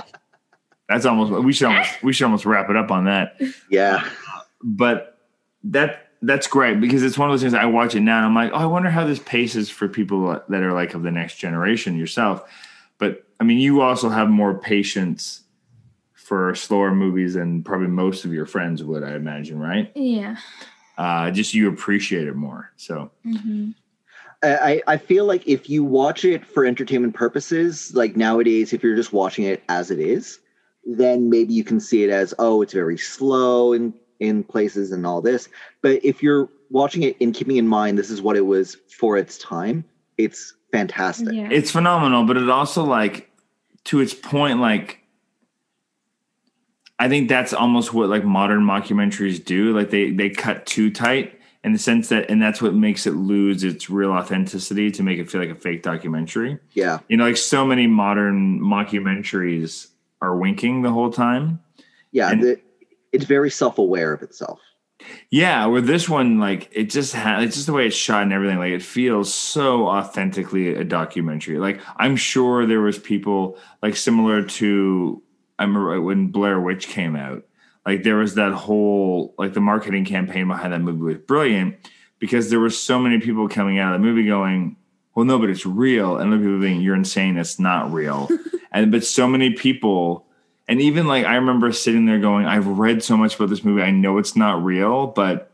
that's almost. We should almost we should almost wrap it up on that. yeah But that that's great because it's one of those things. I watch it now and I'm like, oh, I wonder how this paces for people that are like of the next generation. Yourself, but I mean, you also have more patience for slower movies than probably most of your friends would. I imagine, right? Yeah. Uh, just you appreciate it more. So hmm I, I feel like if you watch it for entertainment purposes, like nowadays, if you're just watching it as it is, then maybe you can see it as, oh, it's very slow in in places and all this. But if you're watching it and keeping in mind this is what it was for its time, it's fantastic. Yeah. it's phenomenal but it also like to its point like i think that's almost what like modern mockumentaries do like they they cut too tight in the sense that and that's what makes it lose its real authenticity to make it feel like a fake documentary Yeah. you know like so many modern mockumentaries are winking the whole time Yeah. And- the, it's very self-aware of itself. Yeah, where this one, like, it just has, it's just the way it's shot and everything. Like, it feels so authentically a documentary. Like, I'm sure there was people, like, similar to, I remember when Blair Witch came out, like, there was that whole, like, the marketing campaign behind that movie was brilliant because there were so many people coming out of the movie going, well, no, but it's real. And other people think you're insane. It's not real. and, but so many people, and even like I remember sitting there going, I've read so much about this movie. I know it's not real, but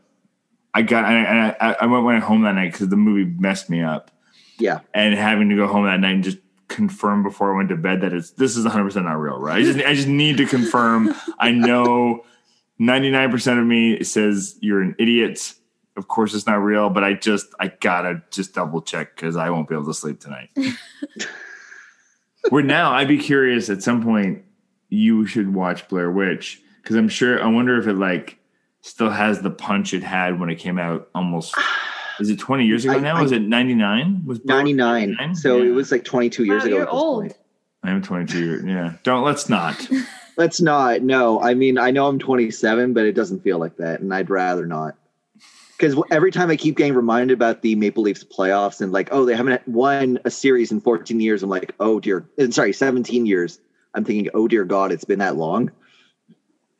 I got and I, I went went home that night because the movie messed me up. Yeah. And having to go home that night and just confirm before I went to bed that it's this is 100 percent not real, right? I just I just need to confirm. I know 99 percent of me says you're an idiot. Of course, it's not real, but I just I gotta just double check because I won't be able to sleep tonight. Where now I'd be curious at some point you should watch Blair Witch because I'm sure I wonder if it like still has the punch it had when it came out almost is it 20 years ago I- now? I- was it 99? Was Blair Witch 99. So Yeah. it was like 22 years Wow, ago. you're at this old. point. I am 22 years. Yeah. Don't let's not. Let's not. No, I mean, I know I'm 27, but it doesn't feel like that. And I'd rather not. Because every time I keep getting reminded about the Maple Leafs playoffs and like, oh, they haven't won a series in 14 years, I'm like, oh, dear. and Sorry, 17 years. I'm thinking, oh, dear God, it's been that long.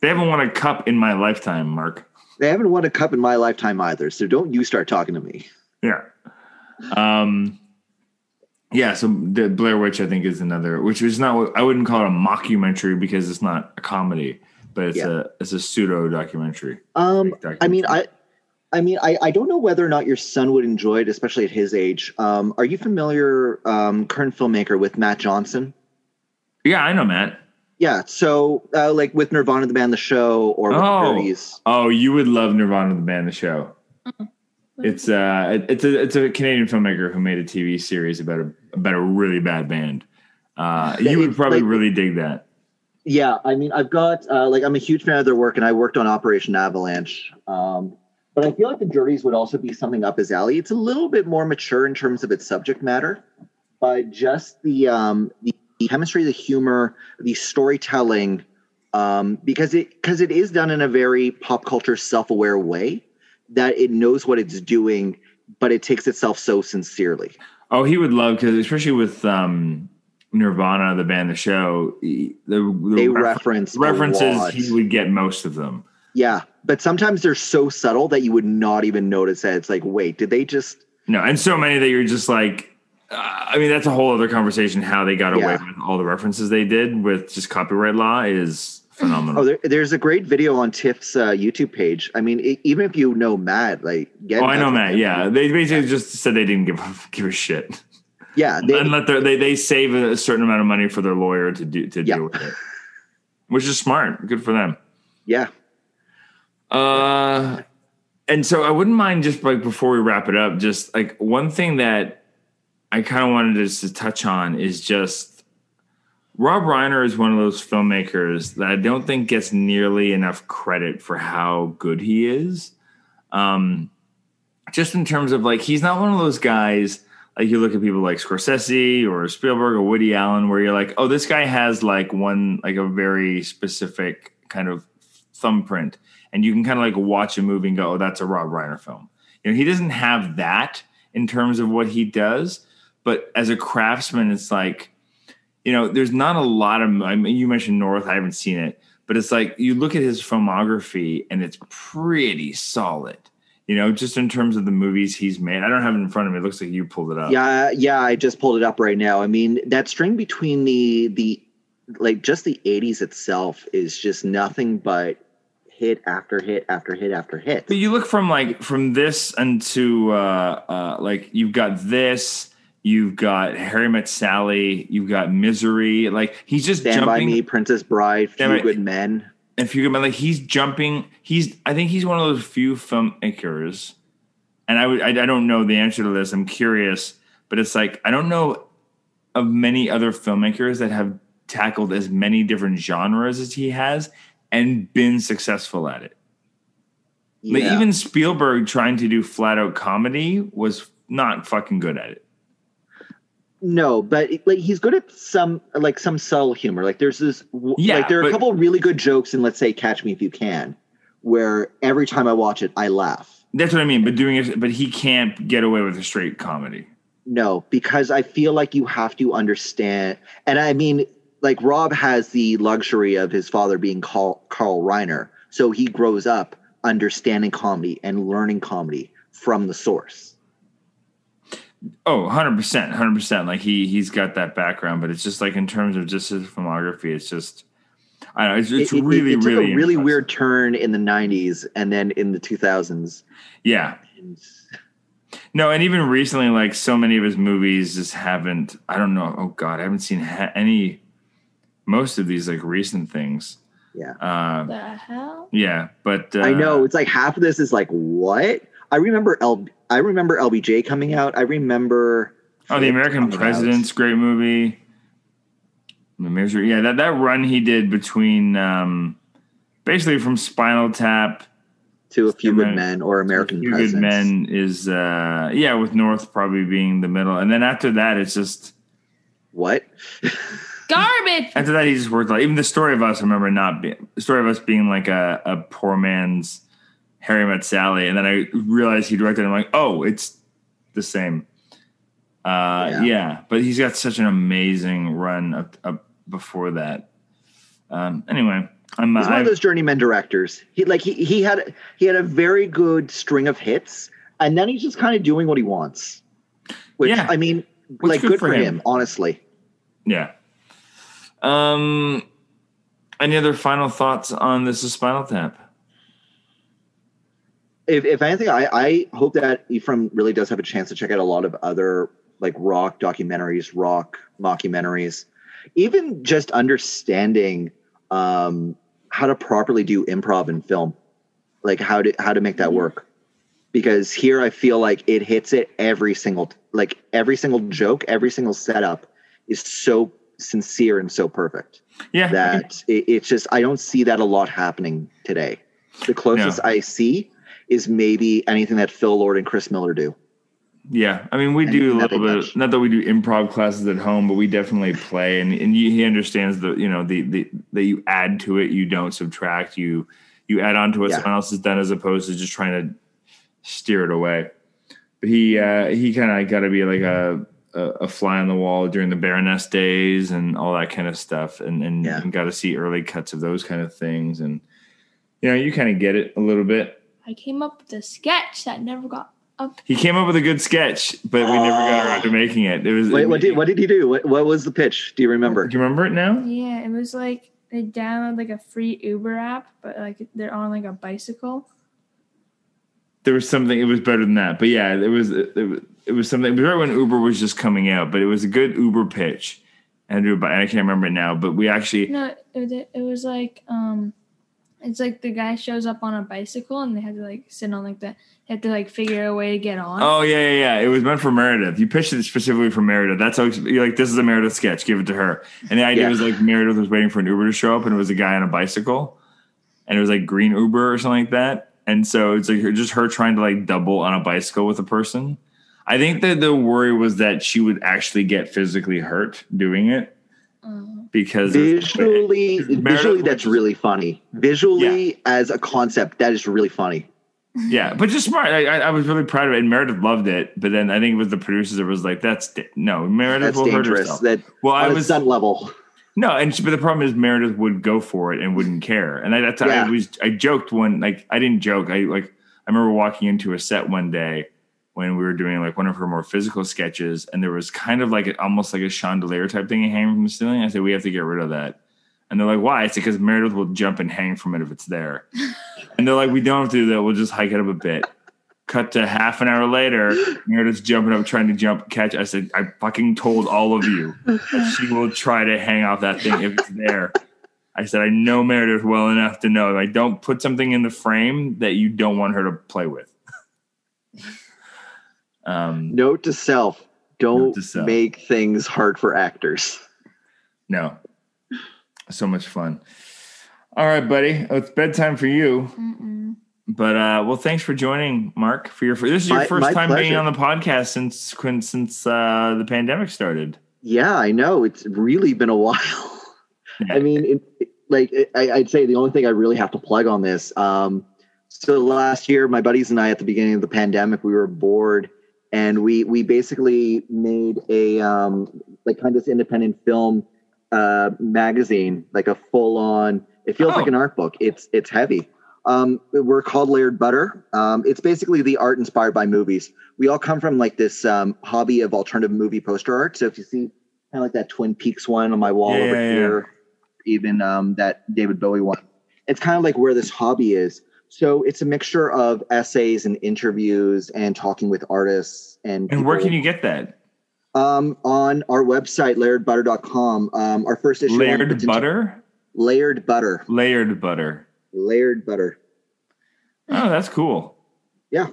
They haven't won a cup in my lifetime, Mark. They haven't won a cup in my lifetime either. So don't you start talking to me. Yeah. Um yeah, so the Blair Witch I think is another which is not I wouldn't call it a mockumentary because it's not a comedy, but it's Yeah. a it's a pseudo documentary. Um, Fake I mean. I, I mean, I, I don't know whether or not your son would enjoy it, especially at his age. Um, are you familiar, um, current filmmaker with Matt Johnson? Yeah, I know, Matt. Yeah, so uh, like with Nirvana the band, the show, or with Oh. the Dirties. Oh, you would love Nirvana the band the show. It's uh it- it's a it's a Canadian filmmaker who made a TV series about a about a really bad band. Uh you would probably like- really dig that. Yeah, I mean, I've got uh, like I'm a huge fan of their work, and I worked on Operation Avalanche. Um, but I feel like the Dirties would also be something up his alley. It's a little bit more mature in terms of its subject matter, but just the um, the chemistry, the humor, the storytelling, um, because it because it is done in a very pop culture self aware way that it knows what it's doing, but it takes itself so sincerely. Oh, he would love because especially with um Nirvana, the band, the show, the, the They refer- reference references he would get most of them. Yeah, but sometimes they're so subtle that you would not even notice that. It's like, wait, did they just? No, and so many that you're just like, uh, I mean, that's a whole other conversation. How they got away with all the references they did with just copyright law is phenomenal. Oh, there, there's a great video on Tiff's uh, YouTube page. I mean, e- even if you know Matt, like, get Oh, I know, Matt. him. Yeah, they basically just said they didn't give a, give a shit, yeah, they, and let their they they save a certain amount of money for their lawyer to do to Yeah. deal with it, which is smart. Good for them. yeah. Uh, and so I wouldn't mind just like before we wrap it up, just like one thing that I kind of wanted us to touch on is just Rob Reiner is one of those filmmakers that I don't think gets nearly enough credit for how good he is. Um, just in terms of like, he's not one of those guys like you look at people like Scorsese or Spielberg or Woody Allen, where you're like, oh, this guy has like one, like a very specific kind of thumbprint and you can kind of like watch a movie and go, "Oh, that's a Rob Reiner film." You know, he doesn't have that in terms of what he does, but as a craftsman, it's like, you know, there's not a lot of. I mean, you mentioned North, I haven't seen it, but it's like you look at his filmography and it's pretty solid. You know, just in terms of the movies he's made. I don't have it in front of me. It looks like you pulled it up. Yeah, yeah, I just pulled it up right now. I mean, that string between the the like just the 80s itself is just nothing but hit after hit after hit after hit. But you look from like from this into uh, uh, like you've got this, you've got Harry Met Sally, you've got Misery. Like he's just Stand by jumping. Me, Princess Bride, Stand Few by- Good Men. if you like he's jumping he's i think he's one of those few filmmakers and i would I, I don't know the answer to this i'm curious but it's like i don't know of many other filmmakers that have tackled as many different genres as he has and been successful at it like even spielberg trying to do flat out comedy was not fucking good at it No, but like he's good at some like some subtle humor. Like there's this Yeah, like there are but- a couple really good jokes in let's say Catch Me If You Can, where every time I watch it I laugh. that's what i mean but doing it but he can't get away with a straight comedy No, because I feel like you have to understand and I mean like Rob has the luxury of his father being Carl, Carl Reiner, so he grows up understanding comedy and learning comedy from the source. Oh, 100%, 100%. Like he he's got that background, but it's just like in terms of just his filmography, it's just I don't know, it's, it's it, it- really it, took really a really weird turn in the 90s and then in the 2000s. Yeah. No, and even recently like so many of his movies just haven't I don't know. Oh god, I haven't seen ha- any most of these like recent things. Yeah. Uh The hell? yeah, but uh, I know it's like half of this is like what? I remember L I remember LBJ coming out. I remember Oh, the American coming out. President's great movie. The Measure, yeah, that, that run he did between um, basically from Spinal Tap to a few Amer- good men or American Few Presidents. Good Men is uh, yeah, with North probably being the middle, and then after that, it's just What? Garbage. after that he just worked like even the story of us. I remember not being the story of us being like a, a poor man's Harry Met Sally, and then I realized he directed. it, I'm like, oh, it's the same. Uh, Yeah. yeah. but he's got such an amazing run up, up before that. Um, anyway, I'm. He's one I, of those journeyman directors. He like he he had he had a very good string of hits, and then he's just kind of doing what he wants. Which Yeah. I mean, Which like good good for for him. him, honestly. yeah. Um, any other final thoughts on this is Spinal Tap? if, if anything, I, I hope that Ephraim really does have a chance to check out a lot of other like rock documentaries, rock mockumentaries, even just understanding um, how to properly do improv in film, like how to how to make that work. Because here I feel like it hits it every single like every single joke, every single setup is so sincere and so perfect Yeah, that it, it's just I don't see that a lot happening today. The closest No. I see is maybe anything that Phil Lord and Chris Miller do. Yeah, I mean, we And do a little bit. much. Not that we do improv classes at home, but we definitely play, and and you, he understands the you know the the that you add to it, you don't subtract. You you add on to what Yeah. someone else has done, as opposed to just trying to steer it away. But he uh, he kind of got to be like a, a a fly on the wall during the Baroness days and all that kind of stuff, and and, Yeah. and got to see early cuts of those kind of things, and you know you kind of get it a little bit. I came up with a sketch that never got up. He came up with a good sketch, but we never got around to oh. making it. It was Wait, what did what did he do? What, what was the pitch? Do you remember? Do you remember it now? Yeah, it was like they download like a free Uber app, but like they're on like a bicycle. There was something. It was better than that, but yeah, it was. It was, it was something. It was right when Uber was just coming out, but it was a good Uber pitch. And I can't remember it now, but we actually. No, it, it was like um, it's like the guy shows up on a bicycle and they had to like sit on like the they had to like figure a way to get on. Oh yeah, yeah, yeah. It was meant for Meredith. You pitched it specifically for Meredith. That's how you're like. This is a Meredith sketch. Give it to her. And the idea Yeah. was like Meredith was waiting for an Uber to show up, and it was a guy on a bicycle, and it was like green Uber or something like that. And so it's like just her trying to like double on a bicycle with a person. I think that the worry was that she would actually get physically hurt doing it Uh, because Visually, Meredith visually, that's really funny. Visually, as a concept, that is really funny. Yeah, but just smart. I, I I was really proud of it, and Meredith loved it. But then I think it was the producers that was like, "That's da- no, Meredith That's will hurt herself." That Well, I on a was stunt level. no, and she- but the problem is Meredith would go for it and wouldn't care. And I, that's I was I joked when like I didn't joke. I like I remember walking into a set one day when we were doing like one of her more physical sketches, and there was kind of like almost like a chandelier type thing hanging from the ceiling. I said we have to get rid of that. And they're like, why? It's because Meredith will jump and hang from it if it's there. and they're like, we don't have to do that. We'll just hike it up a bit. Cut to half an hour later, Meredith's jumping up, trying to jump, catch. I said, I fucking told all of you that she will try to hang off that thing if it's there. I said I know Meredith well enough to know like don't put something in the frame that you don't want her to play with. Um, Note to self: don't to self. make things hard for actors. no, so much fun. All right, buddy, it's bedtime for you. Mm-mm. But uh, well, thanks for joining, Mark. For your this is your My- first my time being on the podcast since since uh, the pandemic started. Yeah, I know. It's really been a while. I mean, it, it- like I, I'd say the only thing I really have to plug on this. Um, so last year, my buddies and I, at the beginning of the pandemic, we were bored, and we we basically made a um, like kind of this independent film uh, magazine, like a full on. It feels Oh. like an art book. It's it's heavy. Um, we're called Layered Butter. Um, it's basically the art inspired by movies. We all come from like this um, hobby of alternative movie poster art. So if you see kind of like that Twin Peaks one on my wall Yeah, over yeah, yeah. here, even um, that David Bowie one. It's kind of like where this hobby is. So it's a mixture of essays and interviews and talking with artists and And where can you get that? um on our website layeredbutter.com um our first issue Layered butter, layered butter layered butter. layered butter Oh, that's cool. Yeah.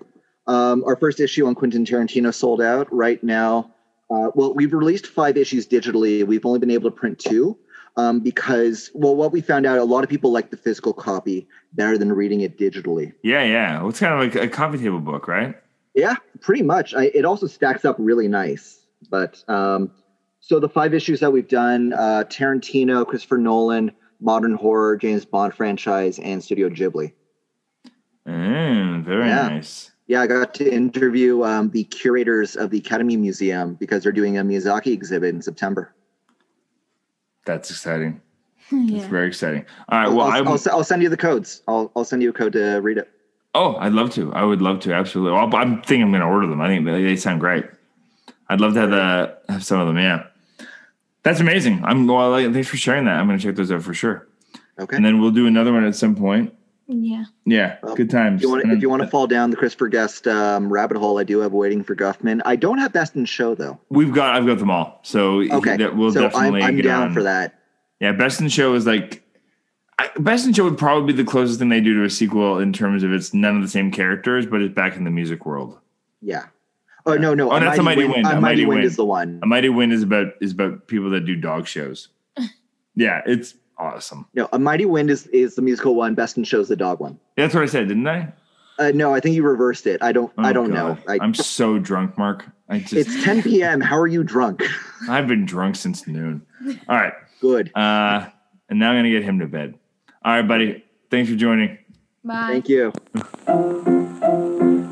Um, our first issue on Quentin Tarantino sold out right now. Uh, well, we've released five issues digitally. We've only been able to print two um, because, well, what we found out, a lot of people like the physical copy better than reading it digitally. Yeah, yeah. Well, it's kind of like a coffee table book, right? Yeah, pretty much. I, it also stacks up really nice. But um, so the five issues that we've done uh, Tarantino, Christopher Nolan, modern horror, James Bond franchise, and Studio Ghibli. Mm, very Yeah. nice. Yeah, I got to interview um, the curators of the Academy Museum because they're doing a Miyazaki exhibit in September. That's exciting. Hmm, it's yeah. very exciting. All right. Well, I'll, I'm, I'll, I'll send you the codes. I'll, I'll send you a code to read it. oh, I'd love to. I would love to. Absolutely. Well, I'm thinking I'm going to order them. I think they, they sound great. I'd love to have the have some of them. Yeah, that's amazing. I'm well. like, Thanks for sharing that. I'm going to check those out for sure. Okay. And then we'll do another one at some point. Yeah. Yeah, Well, good times. if you want, And if you want to fall down the Christopher Guest um, rabbit hole, I do have Waiting for Guffman. I don't have Best in Show though. we've got, I've got them all. So Okay, that we'll so I'm, definitely. I'm get down on. for that. Yeah, Best in Show is like I, Best in Show would probably be the closest thing they do to a sequel in terms of it's none of the same characters, but it's back in the music world. Yeah. Oh no, no. Oh, that's A Mighty Wind. A A Mighty Mighty Wind Wind. is the one. A Mighty Wind is about is about people that do dog shows. yeah, it's awesome. No, A Mighty Wind is is the musical one. Best in Show is the dog one. That's what I said, didn't I? Uh, no, I think you reversed it. I don't. I Oh, don't God. know. I, I'm so drunk, Mark. I just it's 10 p.m. How are you drunk? I've been drunk since noon. All right. Good. Uh and now I'm gonna get him to bed. All right, buddy. Thanks for joining. Bye. Thank you.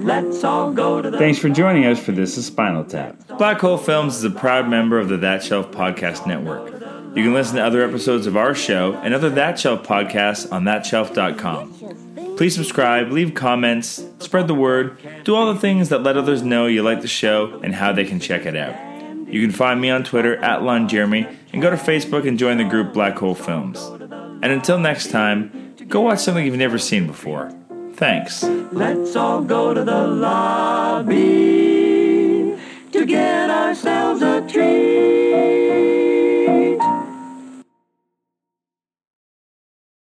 Let's all go to the Thanks for joining us for This is Spinal Tap. Black Hole Films is a proud member of the That Shelf Podcast Network. You can listen to other episodes of our show and other That Shelf podcasts on thatshelf.com. Please subscribe, leave comments, spread the word, do all the things that let others know you like the show and how they can check it out. You can find me on Twitter at lonjeremy and go to Facebook and join the group Black Hole Films. And until next time, go watch something you've never seen before. Thanks. Let's all go to the lobby to get ourselves a treat.